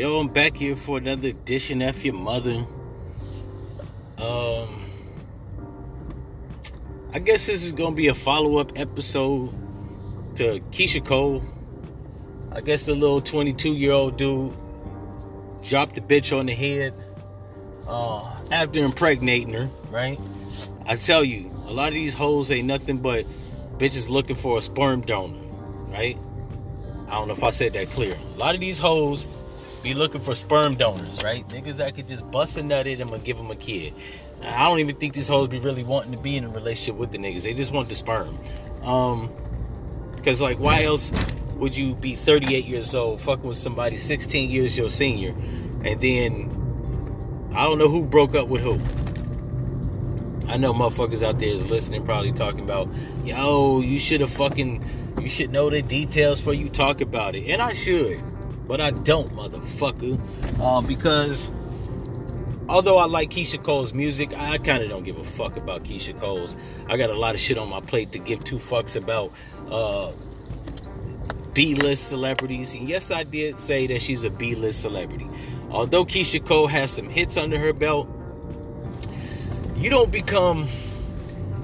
Yo, I'm back here for another edition of your mother. Um, I guess this is gonna be a follow-up episode to Keyshia Cole. I guess the little 22-year-old dude dropped the bitch on the head uh, after impregnating her, right? I tell you, a lot of these hoes ain't nothing but bitches looking for a sperm donor, right? I don't know if I said that clear. A lot of these hoes be looking for sperm donors, right? Niggas that could just bust a nut in them and give them a kid. I don't even think these hoes be really wanting to be in a relationship with the niggas. They just want the sperm. Um, because like, why else would you be 38 years old, fucking with somebody 16 years your senior, and then I don't know who broke up with who. I know motherfuckers out there is listening, probably talking about, yo, you should have fucking, you should know the details before you talk about it, and I should but I don't, motherfucker. Um, because although I like Keyshia Cole's music, I kind of don't give a fuck about Keyshia Cole's. I got a lot of shit on my plate to give two fucks about uh, B-list celebrities. And yes, I did say that she's a B-list celebrity. Although Keyshia Cole has some hits under her belt, you don't become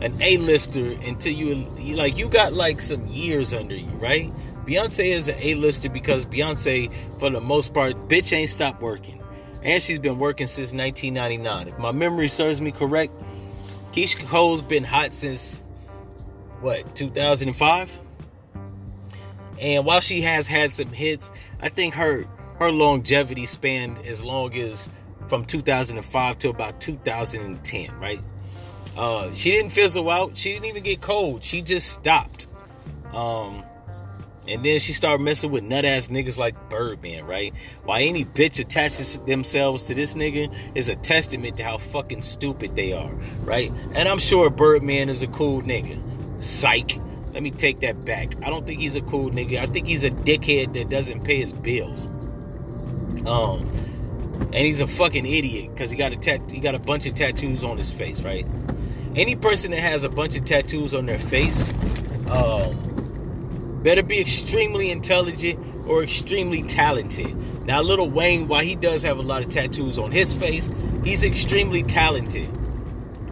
an A-lister until you like you got like some years under you, right? Beyonce is an A-lister because Beyonce, for the most part, bitch ain't stopped working. And she's been working since 1999. If my memory serves me correct, Keyshia Cole's been hot since, what, 2005? And while she has had some hits, I think her her longevity spanned as long as from 2005 to about 2010, right? Uh, she didn't fizzle out. She didn't even get cold. She just stopped. Um, and then she started messing with nut ass niggas like Birdman, right? Why any bitch attaches themselves to this nigga is a testament to how fucking stupid they are, right? And I'm sure Birdman is a cool nigga. Psych. Let me take that back. I don't think he's a cool nigga. I think he's a dickhead that doesn't pay his bills. Um, and he's a fucking idiot because he got a tat- he got a bunch of tattoos on his face, right? Any person that has a bunch of tattoos on their face, um, better be extremely intelligent or extremely talented. Now, little Wayne, while he does have a lot of tattoos on his face, he's extremely talented.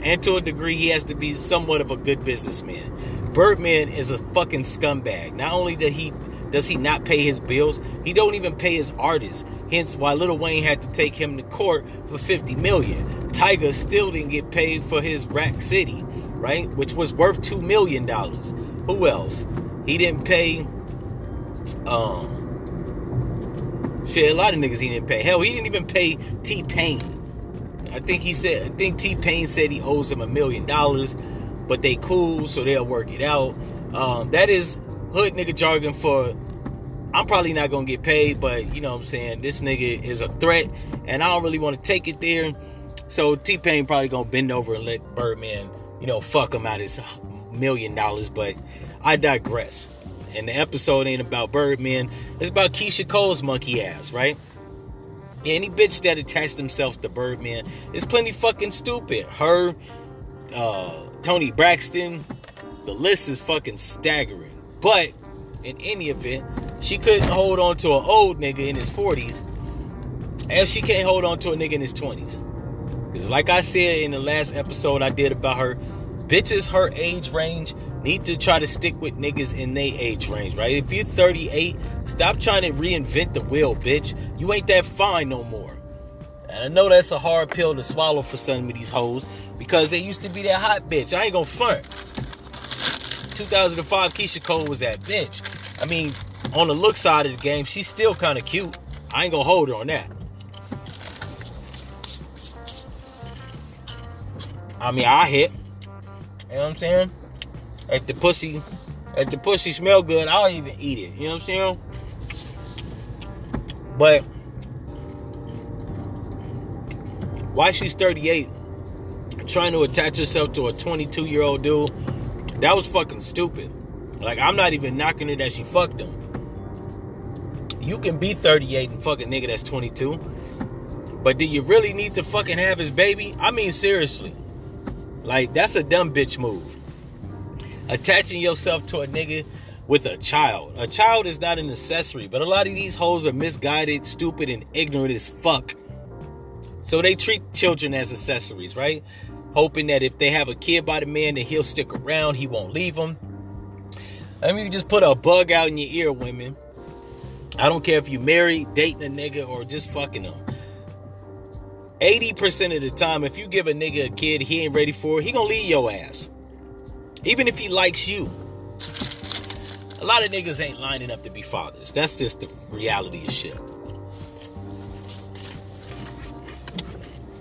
And to a degree, he has to be somewhat of a good businessman. Birdman is a fucking scumbag. Not only does he does he not pay his bills, he don't even pay his artists. Hence why Lil Wayne had to take him to court for 50 million. Tyga still didn't get paid for his Rack City, right? Which was worth 2 million dollars. Who else? He didn't pay. Um, shit, a lot of niggas he didn't pay. Hell, he didn't even pay T Pain. I think he said. I think T Pain said he owes him a million dollars, but they cool, so they'll work it out. Um, that is hood nigga jargon for. I'm probably not gonna get paid, but you know what I'm saying. This nigga is a threat, and I don't really want to take it there. So T Pain probably gonna bend over and let Birdman, you know, fuck him out his million dollars. But I digress. And the episode ain't about Birdman. It's about Keisha Cole's monkey ass, right? Any bitch that attached himself to Birdman is plenty fucking stupid. Her, uh, Toni Braxton, the list is fucking staggering. But in any event, she couldn't hold on to an old nigga in his 40s, as she can't hold on to a nigga in his 20s. Because, like I said in the last episode I did about her, bitches her age range need to try to stick with niggas in their age range, right? If you're 38, stop trying to reinvent the wheel, bitch. You ain't that fine no more. And I know that's a hard pill to swallow for some of these hoes because they used to be that hot bitch. I ain't gonna front. 2005 Keisha Cole was that bitch. I mean, on the look side of the game, she's still kind of cute. I ain't gonna hold her on that. I mean, I hit. You know what I'm saying? If the pussy, if the pussy smell good, I'll even eat it. You know what I'm saying? But why she's 38 trying to attach herself to a 22 year old dude, that was fucking stupid. Like I'm not even knocking her that she fucked him. You can be 38 and fuck a nigga that's 22. But do you really need to fucking have his baby? I mean seriously. Like that's a dumb bitch move attaching yourself to a nigga with a child. A child is not an accessory, but a lot of these hoes are misguided, stupid, and ignorant as fuck. So they treat children as accessories, right? Hoping that if they have a kid by the man, that he'll stick around, he won't leave them. I mean, just put a bug out in your ear, women. I don't care if you married, dating a nigga, or just fucking him. 80% of the time, if you give a nigga a kid he ain't ready for, it, he gonna leave your ass. Even if he likes you. A lot of niggas ain't lining up to be fathers. That's just the reality of shit.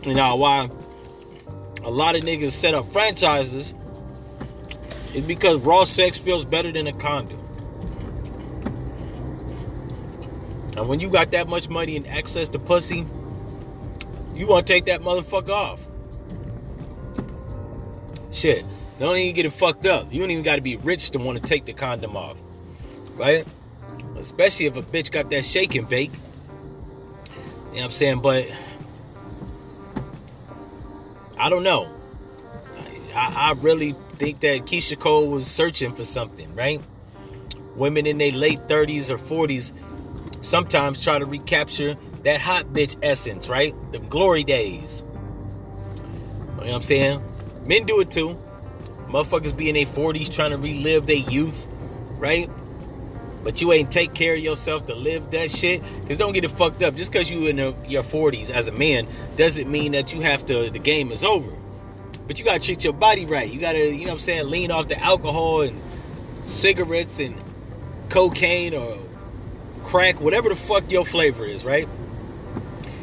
You know why a lot of niggas set up franchises is because raw sex feels better than a condom. And when you got that much money and access to pussy, you want to take that motherfucker off. Shit. Don't even get it fucked up. You don't even got to be rich to want to take the condom off. Right? Especially if a bitch got that shake and bake. You know what I'm saying? But I don't know. I, I really think that Keyshia Cole was searching for something, right? Women in their late 30s or 40s sometimes try to recapture that hot bitch essence, right? The glory days. You know what I'm saying? Men do it too. Motherfuckers be in their 40s trying to relive their youth, right? But you ain't take care of yourself to live that shit. Cause don't get it fucked up. Just cause you in your 40s as a man doesn't mean that you have to. The game is over. But you gotta treat your body right. You gotta, you know what I'm saying, lean off the alcohol and cigarettes and cocaine or crack, whatever the fuck your flavor is, right?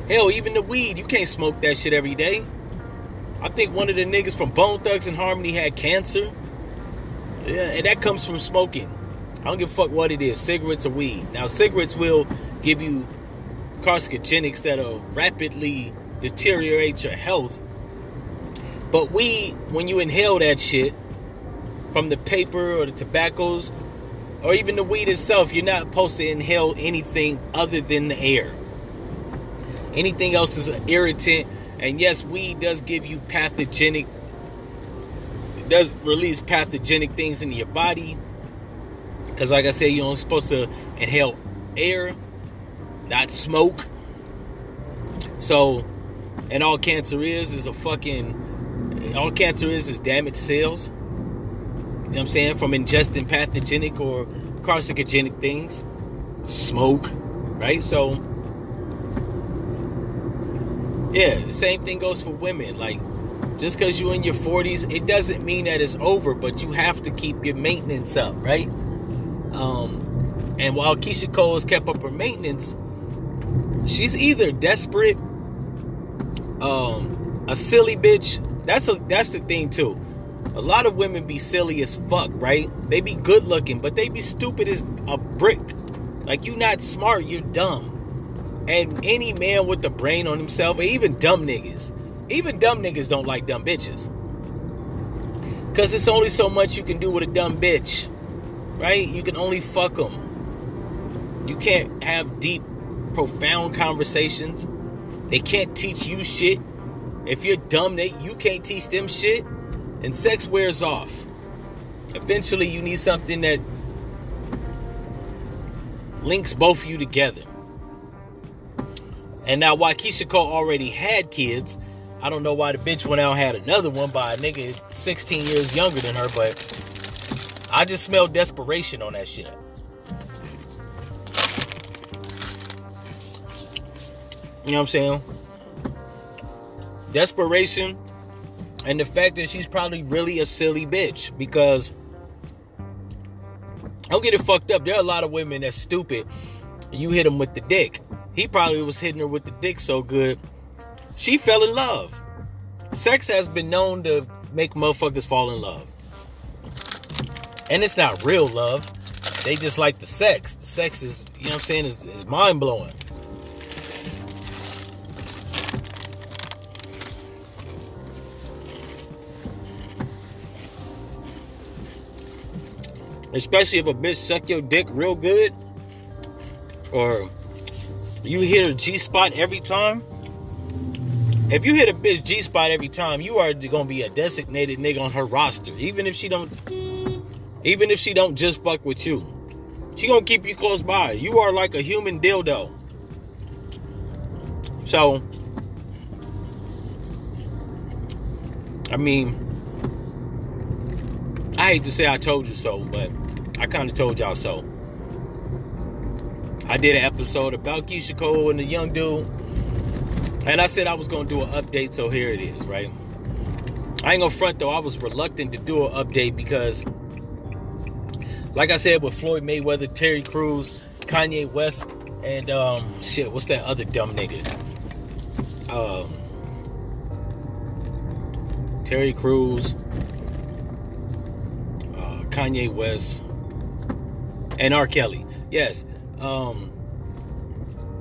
Hell, even the weed, you can't smoke that shit every day. I think one of the niggas from Bone Thugs and Harmony had cancer. Yeah, and that comes from smoking. I don't give a fuck what it is, cigarettes or weed. Now, cigarettes will give you carcinogenics that'll rapidly deteriorate your health. But weed, when you inhale that shit from the paper or the tobaccos, or even the weed itself, you're not supposed to inhale anything other than the air. Anything else is an irritant. And yes, weed does give you pathogenic, does release pathogenic things into your body because, like I said, you're only supposed to inhale air, not smoke. So, and all cancer is is a fucking. All cancer is is damaged cells. You know what I'm saying? From ingesting pathogenic or carcinogenic things, smoke, right? So, yeah, the same thing goes for women. Like, just because you're in your 40s, it doesn't mean that it's over, but you have to keep your maintenance up, right? Um, and while Keyshia Cole has kept up her maintenance, she's either desperate, um, a silly bitch. That's a that's the thing too. A lot of women be silly as fuck, right? They be good looking, but they be stupid as a brick. Like you not smart, you're dumb. And any man with a brain on himself, or even dumb niggas, even dumb niggas don't like dumb bitches. Cause it's only so much you can do with a dumb bitch right? You can only fuck them. You can't have deep, profound conversations. They can't teach you shit. If you're dumb, they you can't teach them shit. And sex wears off. Eventually, you need something that links both of you together. And now, why Keyshia Cole already had kids, I don't know why the bitch went out and had another one by a nigga 16 years younger than her, but I just smell desperation on that shit. You know what I'm saying? Desperation and the fact that she's probably really a silly bitch because don't get it fucked up. There are a lot of women that's stupid. You hit them with the dick. He probably was hitting her with the dick so good, she fell in love. Sex has been known to make motherfuckers fall in love. And it's not real love. They just like the sex. The sex is, you know what I'm saying, is, is mind blowing. Especially if a bitch suck your dick real good. Or you hit a G spot every time. If you hit a bitch G spot every time, you are gonna be a designated nigga on her roster. Even if she don't Even if she don't just fuck with you. She gonna keep you close by. You are like a human dildo. So I mean I hate to say I told you so, but I kind of told y'all so. I did an episode about Keisha Cole and the young dude. And I said I was going to do an update, so here it is, right? I ain't gonna front though, I was reluctant to do an update because, like I said, with Floyd Mayweather, Terry Crews, Kanye West, and um, shit, what's that other dumb nigga? Um, Terry Crews, uh, Kanye West, and R. Kelly. Yes. Um,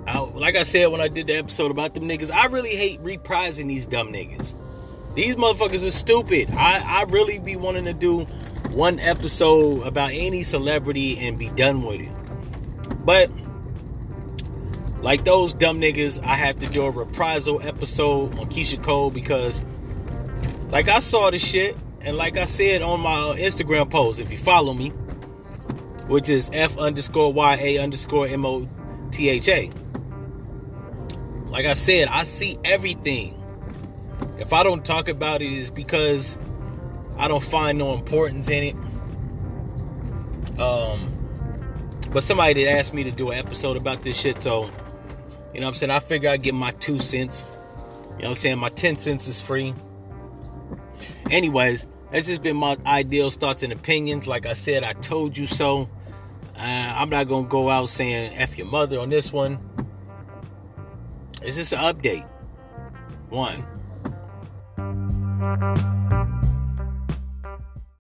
I, like I said when I did the episode about them niggas, I really hate reprising these dumb niggas. These motherfuckers are stupid. I, I really be wanting to do one episode about any celebrity and be done with it. But like those dumb niggas, I have to do a reprisal episode on Keisha Cole because like I saw the shit and like I said on my Instagram post, if you follow me, which is F underscore Y A underscore M O T H A. Like I said, I see everything. If I don't talk about it, it's because I don't find no importance in it. Um, but somebody did ask me to do an episode about this shit, so you know what I'm saying? I figure I'd get my two cents. You know what I'm saying? My 10 cents is free. Anyways, that's just been my ideals, thoughts, and opinions. Like I said, I told you so. Uh, I'm not gonna go out saying "f your mother" on this one. It's just an update. One.